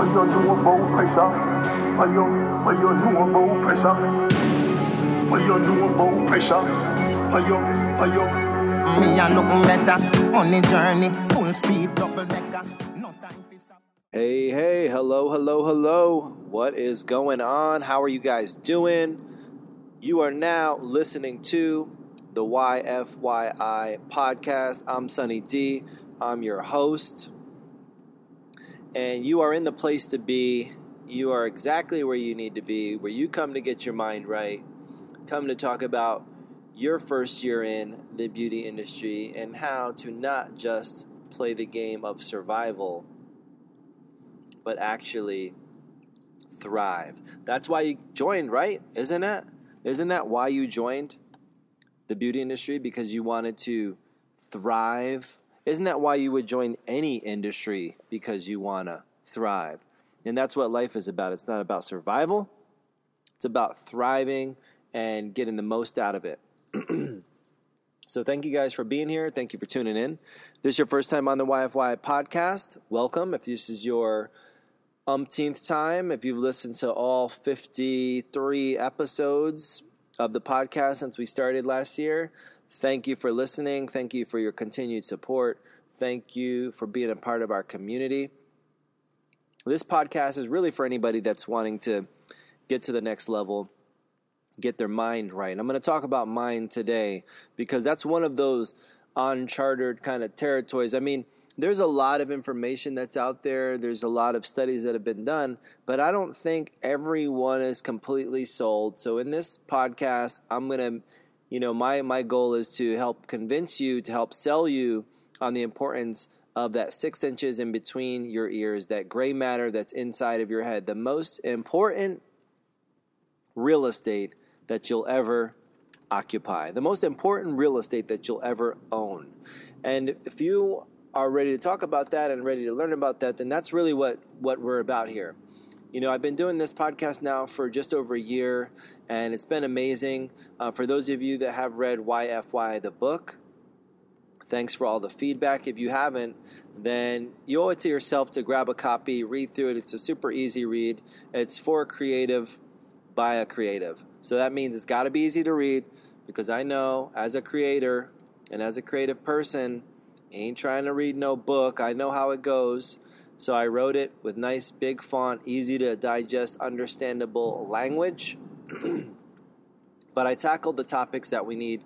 What you know about pressure? What you, what you know about pressure? What you know about pressure? What you, what you? Me a looking better on the journey, full speed, double decker. No time for stop. Hey, hey, hello, hello, hello. What is going on? How are you guys doing? You are now listening to the YFYI podcast. I'm Sunny D. I'm your host. And you are in the place to be. You are exactly where you need to be, where you come to get your mind right, come to talk about your first year in the beauty industry and how to not just play the game of survival, but actually thrive. That's why you joined, right? Isn't that? Isn't that why you joined the beauty industry? Because you wanted to thrive? Isn't that why you would join any industry? Because you want to thrive. And that's what life is about. It's not about survival, it's about thriving and getting the most out of it. so, thank you guys for being here. Thank you for tuning in. If this is your first time on the YFY podcast. Welcome. If this is your umpteenth time, if you've listened to all 53 episodes of the podcast since we started last year, thank you for listening. Thank you for your continued support. Thank you for being a part of our community. This podcast is really for anybody that's wanting to get to the next level, get their mind right. And I'm going to talk about mind today because that's one of those uncharted kind of territories. I mean, there's a lot of information that's out there. There's a lot of studies that have been done, but I don't think everyone is completely sold. So in this podcast, I'm going to you know, my my goal is to help convince you, to help sell you on the importance of that 6 inches in between your ears, that gray matter that's inside of your head, the most important real estate that you'll ever occupy, the most important real estate that you'll ever own. And if you are ready to talk about that and ready to learn about that, then that's really what, what we're about here. You know, I've been doing this podcast now for just over a year, and it's been amazing. Uh, for those of you that have read YFY, the book, thanks for all the feedback. If you haven't, then you owe it to yourself to grab a copy, read through it. It's a super easy read. It's for a creative by a creative. So that means it's got to be easy to read because I know as a creator and as a creative person, ain't trying to read no book. I know how it goes. So I wrote it with nice big font, easy to digest, understandable language. but I tackled the topics that we need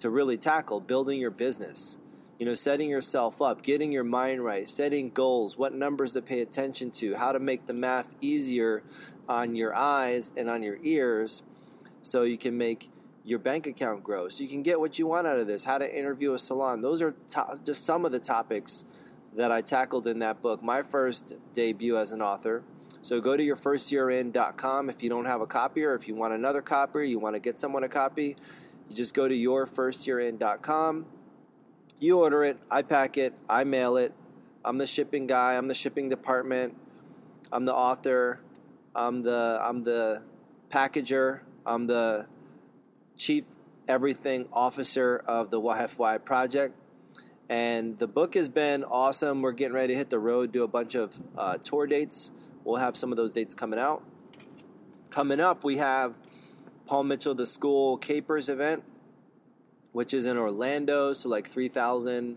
to really tackle building your business, you know, setting yourself up, getting your mind right, setting goals, what numbers to pay attention to, how to make the math easier on your eyes and on your ears so you can make your bank account grow, so you can get what you want out of this, how to interview a salon. Those are to- just some of the topics that I tackled in that book, my first debut as an author. So go to yourfirstyearin.com if you don't have a copy or if you want another copy, you want to get someone a copy, you just go to yourfirstyearin.com. You order it, I pack it, I mail it. I'm the shipping guy, I'm the shipping department, I'm the author, I'm the I'm the packager, I'm the chief everything officer of the YFY project. And the book has been awesome. We're getting ready to hit the road, do a bunch of uh, tour dates. We'll have some of those dates coming out. Coming up, we have Paul Mitchell, the School Capers event, which is in Orlando. So, like 3,000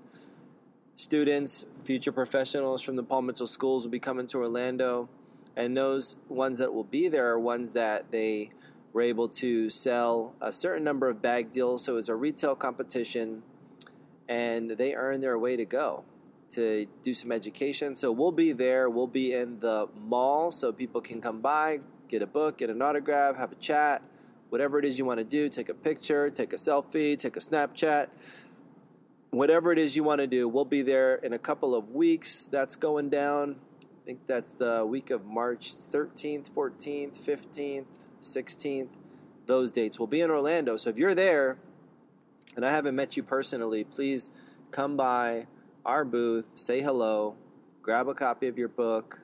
students, future professionals from the Paul Mitchell schools will be coming to Orlando. And those ones that will be there are ones that they were able to sell a certain number of bag deals. So, it's a retail competition and they earn their way to go to do some education. So we'll be there. We'll be in the mall so people can come by, get a book, get an autograph, have a chat, whatever it is you want to do. Take a picture, take a selfie, take a Snapchat. Whatever it is you want to do, we'll be there in a couple of weeks. That's going down. I think that's the week of March 13th, 14th, 15th, 16th. Those dates. We'll be in Orlando. So if you're there, and I haven't met you personally, please come by our booth, say hello, grab a copy of your book,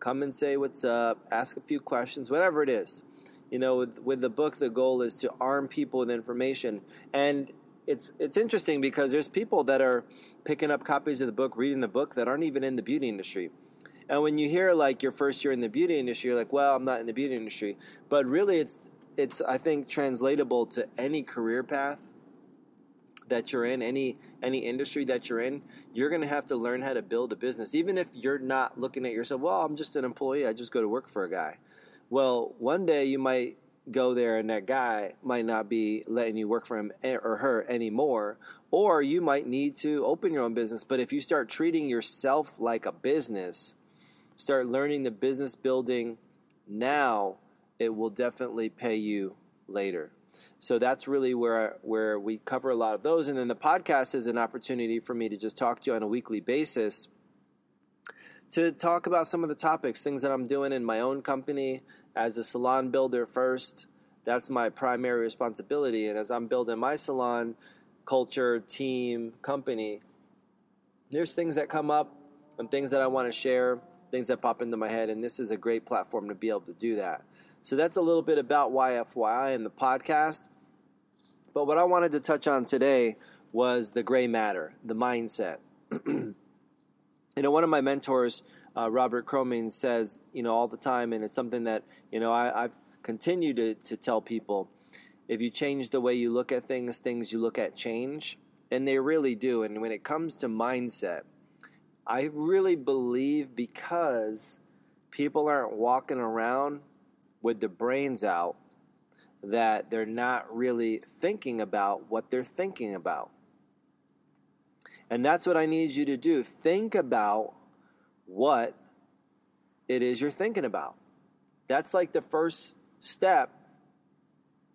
come and say what's up, ask a few questions, whatever it is. You know, with, with the book, the goal is to arm people with information. And it's it's interesting because there's people that are picking up copies of the book, reading the book that aren't even in the beauty industry. And when you hear like your first year in the beauty industry, you're like, well, I'm not in the beauty industry. But really, it's it's I think translatable to any career path that you're in, any any industry that you're in, you're going to have to learn how to build a business. Even if you're not looking at yourself, well, I'm just an employee. I just go to work for a guy. Well, one day you might go there and that guy might not be letting you work for him or her anymore or you might need to open your own business but if you start treating yourself like a business start learning the business building now it will definitely pay you later so that's really where where we cover a lot of those and then the podcast is an opportunity for me to just talk to you on a weekly basis to talk about some of the topics things that I'm doing in my own company as a salon builder first. That's my primary responsibility. And as I'm building my salon, culture, team, company, there's things that come up and things that I want to share, things that pop into my head. And this is a great platform to be able to do that. So that's a little bit about YFYI and the podcast. But what I wanted to touch on today was the gray matter, the mindset. you know, one of my mentors uh, Robert Cromeans says, you know, all the time, and it's something that you know I, I've continued to, to tell people. If you change the way you look at things, things you look at change, and they really do. And when it comes to mindset, I really believe because people aren't walking around with their brains out that they're not really thinking about what they're thinking about. And that's what I need you to do. Think about what it is you're thinking about. That's like the first step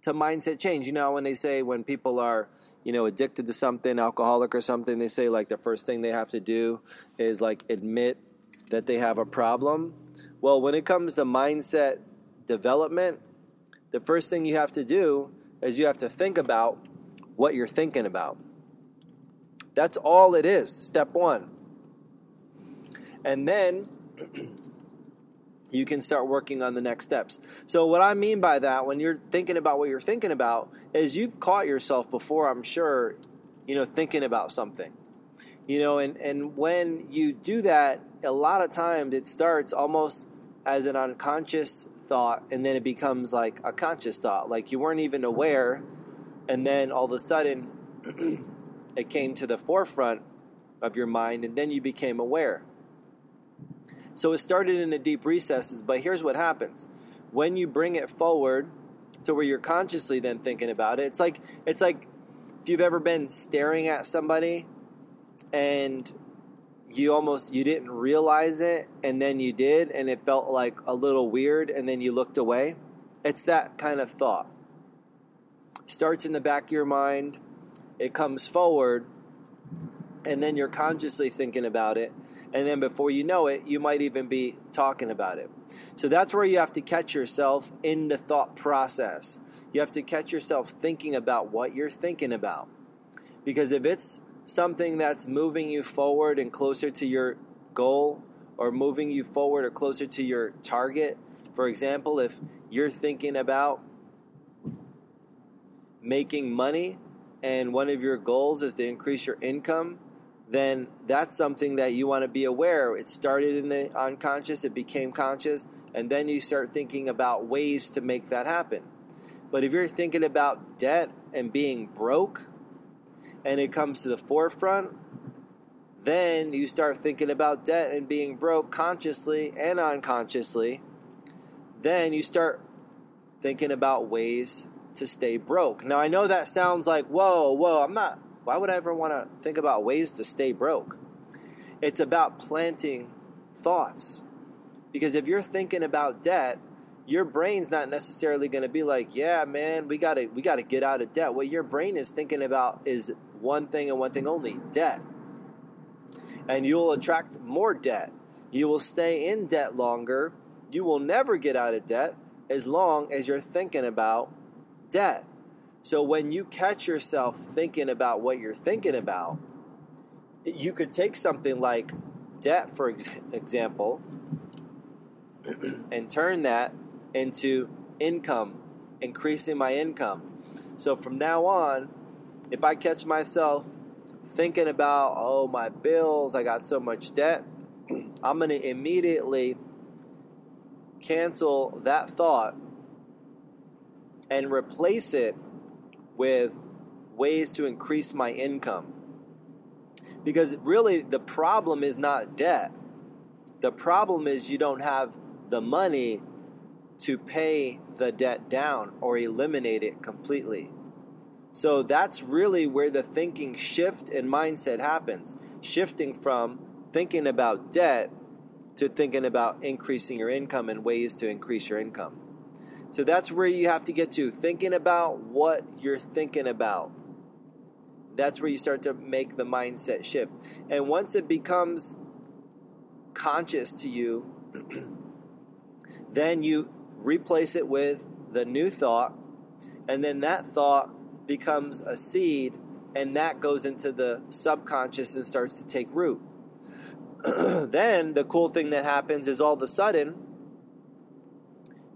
to mindset change. You know, when they say when people are, you know, addicted to something, alcoholic or something, they say like the first thing they have to do is like admit that they have a problem. Well, when it comes to mindset development, the first thing you have to do is you have to think about what you're thinking about. That's all it is, step one. And then you can start working on the next steps. So, what I mean by that, when you're thinking about what you're thinking about, is you've caught yourself before, I'm sure, you know, thinking about something. You know, and, and when you do that, a lot of times it starts almost as an unconscious thought, and then it becomes like a conscious thought. Like you weren't even aware, and then all of a sudden it came to the forefront of your mind, and then you became aware. So it started in the deep recesses, but here's what happens. When you bring it forward to where you're consciously then thinking about it, it's like it's like if you've ever been staring at somebody and you almost you didn't realize it and then you did and it felt like a little weird and then you looked away. It's that kind of thought. Starts in the back of your mind, it comes forward, and then you're consciously thinking about it and then before you know it, you might even be talking about it. So that's where you have to catch yourself in the thought process. You have to catch yourself thinking about what you're thinking about. Because if it's something that's moving you forward and closer to your goal, or moving you forward or closer to your target, for example, if you're thinking about making money and one of your goals is to increase your income, then that's something that you want to be aware. It started in the unconscious, it became conscious, and then you start thinking about ways to make that happen. But if you're thinking about debt and being broke, and it comes to the forefront, then you start thinking about debt and being broke consciously and unconsciously. Then you start thinking about ways to stay broke. Now, I know that sounds like, whoa, whoa, I'm not why would I ever want to think about ways to stay broke? It's about planting thoughts. Because if you're thinking about debt, your brain's not necessarily going to be like, "Yeah, man, we got to we got to get out of debt." What your brain is thinking about is one thing and one thing only, debt. And you'll attract more debt. You will stay in debt longer. You will never get out of debt as long as you're thinking about debt. So when you catch yourself thinking about what you're thinking about, you could take something like debt, for ex- example, and turn that into income, increasing my income. So from now on, if I catch myself thinking about, oh, my bills, I got so much debt, I'm going to immediately cancel that thought and replace it with ways to increase my income. Because really, the problem is not debt. The problem is you don't have the money to pay the debt down or eliminate it completely. So that's really where the thinking shift and mindset happens. Shifting from thinking about debt to thinking about increasing your income and ways to increase your income. So that's where you have to get to thinking about what you're thinking about. That's where you start to make the mindset shift. And once it becomes conscious to you, then you replace it with the new thought, and then that thought becomes a seed, and that goes into the subconscious and starts to take root. then the cool thing that happens is all of a sudden,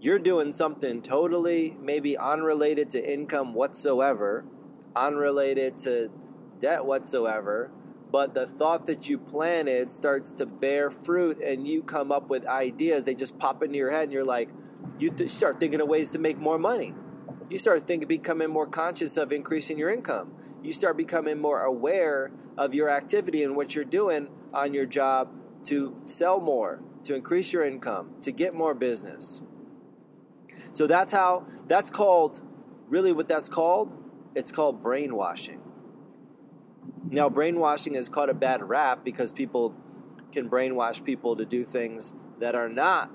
you're doing something totally maybe unrelated to income whatsoever, unrelated to debt whatsoever, but the thought that you planted starts to bear fruit and you come up with ideas. They just pop into your head and you're like, you th- start thinking of ways to make more money. You start thinking, becoming more conscious of increasing your income. You start becoming more aware of your activity and what you're doing on your job to sell more, to increase your income, to get more business. So that's how, that's called, really what that's called, it's called brainwashing. Now, brainwashing is called a bad rap because people can brainwash people to do things that are not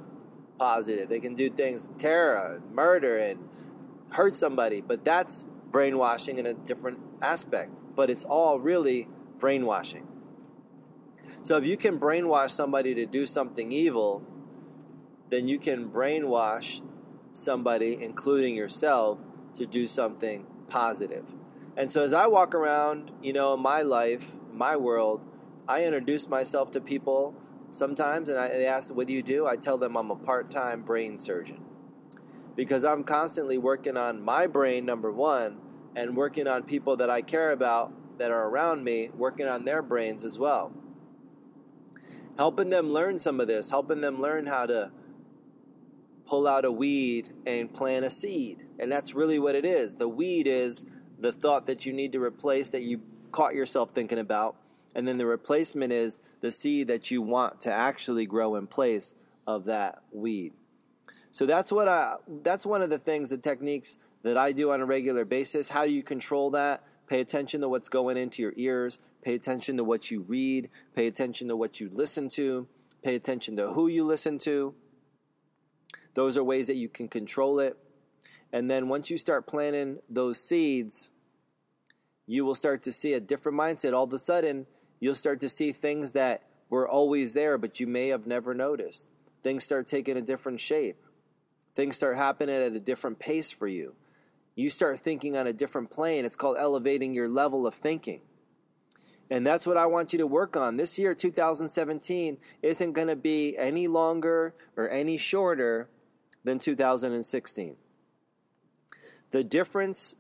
positive. They can do things, terror, murder, and hurt somebody, but that's brainwashing in a different aspect. But it's all really brainwashing. So if you can brainwash somebody to do something evil, then you can brainwash somebody, including yourself, to do something positive. And so as I walk around, you know, in my life, my world, I introduce myself to people sometimes and I, they ask, What do you do? I tell them I'm a part time brain surgeon. Because I'm constantly working on my brain, number one, and working on people that I care about that are around me, working on their brains as well helping them learn some of this, helping them learn how to pull out a weed and plant a seed. And that's really what it is. The weed is the thought that you need to replace that you caught yourself thinking about. And then the replacement is the seed that you want to actually grow in place of that weed. So that's what I that's one of the things the techniques that I do on a regular basis. How you control that? Pay attention to what's going into your ears. Pay attention to what you read. Pay attention to what you listen to. Pay attention to who you listen to. Those are ways that you can control it. And then once you start planting those seeds, you will start to see a different mindset. All of a sudden, you'll start to see things that were always there, but you may have never noticed. Things start taking a different shape. Things start happening at a different pace for you. You start thinking on a different plane. It's called elevating your level of thinking. And that's what I want you to work on. This year, 2017, isn't going to be any longer or any shorter than 2016. The difference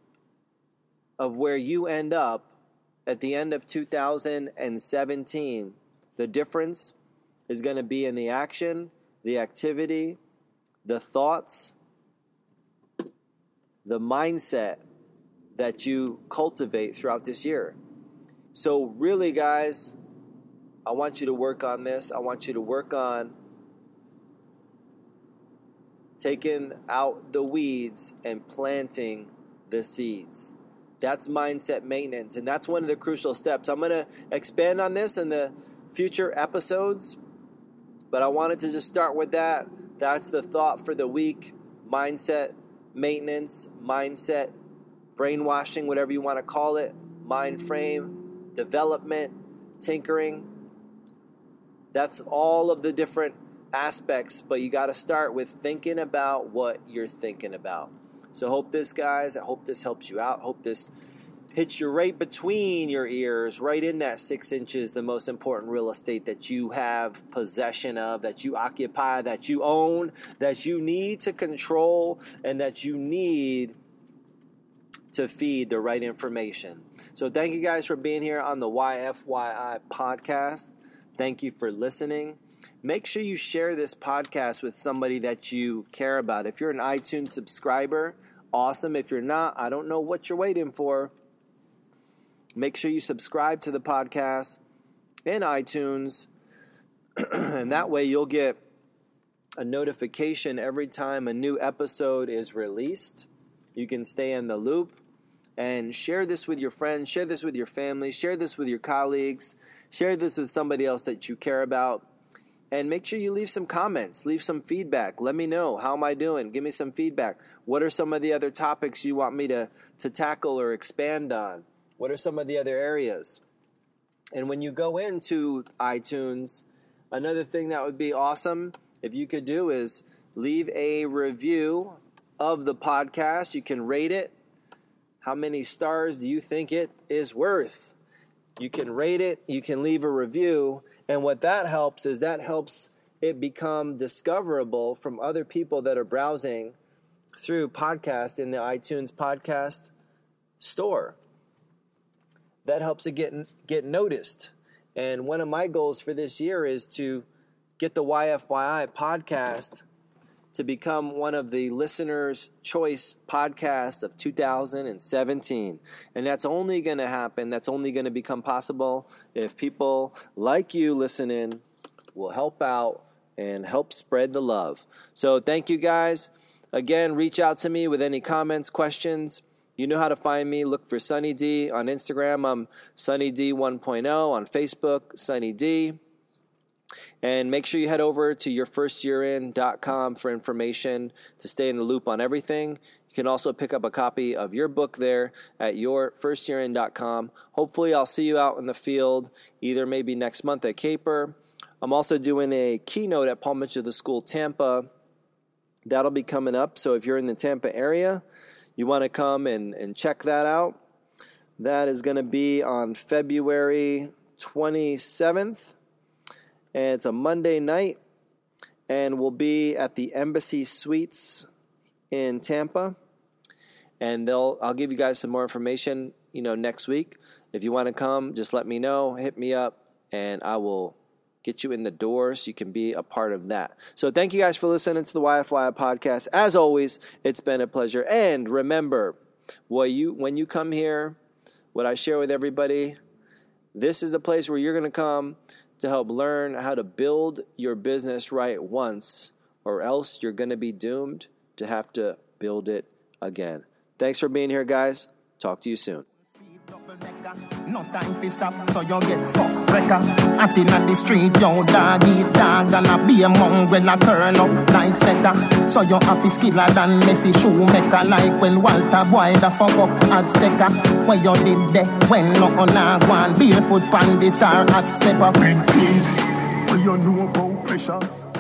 of where you end up at the end of 2017, the difference is going to be in the action, the activity, the thoughts, the mindset that you cultivate throughout this year. So, really, guys, I want you to work on this. I want you to work on taking out the weeds and planting the seeds. That's mindset maintenance, and that's one of the crucial steps. I'm going to expand on this in the future episodes, but I wanted to just start with that. That's the thought for the week mindset maintenance, mindset brainwashing, whatever you want to call it, mind frame development, tinkering. That's all of the different aspects, but you got to start with thinking about what you're thinking about. So, hope this, guys, I hope this helps you out. Hope this hits you right between your ears, right in that six inches, the most important real estate that you have possession of, that you occupy, that you own, that you need to control, and that you need to feed the right information. So, thank you guys for being here on the YFYI podcast. Thank you for listening. make sure you share this podcast with somebody that you care about. If you're an iTunes subscriber, awesome. If you're not, I don't know what you're waiting for. Make sure you subscribe to the podcast in iTunes, and that way you'll get a notification every time a new episode is released. You can stay in the loop and share this with your friends, share this with your family, share this with your colleagues, share this with somebody else that you care about. And make sure you leave some comments, leave some feedback. Let me know how am I doing? Give me some feedback. What are some of the other topics you want me to, to tackle or expand on? What are some of the other areas? And when you go into iTunes, another thing that would be awesome if you could do is leave a review of the podcast. You can rate it. How many stars do you think it is worth? You can rate it, you can leave a review, and what that helps is that helps it become discoverable from other people that are browsing through podcast in the iTunes podcast store. That helps it get get noticed. And one of my goals for this year is to get the YFYI podcast to become one of the listeners' choice podcasts of 2017. And that's only going to happen, that's only going to become possible if people like you listening will help out and help spread the love. So thank you guys. Again, reach out to me with any comments, questions. You know how to find me. Look for Sunny D on Instagram. I'm Sunny D 1.0 on Facebook, Sunny D. And make sure you head over to yourfirstyearin.com for information to stay in the loop on everything. You can also pick up a copy of your book there at yourfirstyearin.com. Hopefully, I'll see you out in the field either maybe next month at Caper. I'm also doing a keynote at Paul Mitchell the School Tampa. That'll be coming up. So if you're in the Tampa area, you want to come and, and check that out. That is going to be on February 27th and it's a Monday night, and we'll be at the Embassy Suites in Tampa. And they'll I'll give you guys some more information, you know, next week. If you want to come, just let me know, hit me up, and I will get you in the door so you can be a part of that. So thank you guys for listening to the YFY podcast. As always, it's been a pleasure. And remember, what you when you come here, what I share with everybody, this is the place where you're going to come to help learn how to build your business right once, or else you're going to be doomed to have to build it again. Thanks for being here, guys. Talk to you soon. No time for stop, so you get fucked wrecker. Acting at the street, yo, dog eat dog, and a be among when I turn up like setter. So you to skiller than Messi shoemaker, like when Walter Boy the fuck up Azteca. Where you did that when no on a one barefoot pandit or at step up. Big things, where you know about pressure.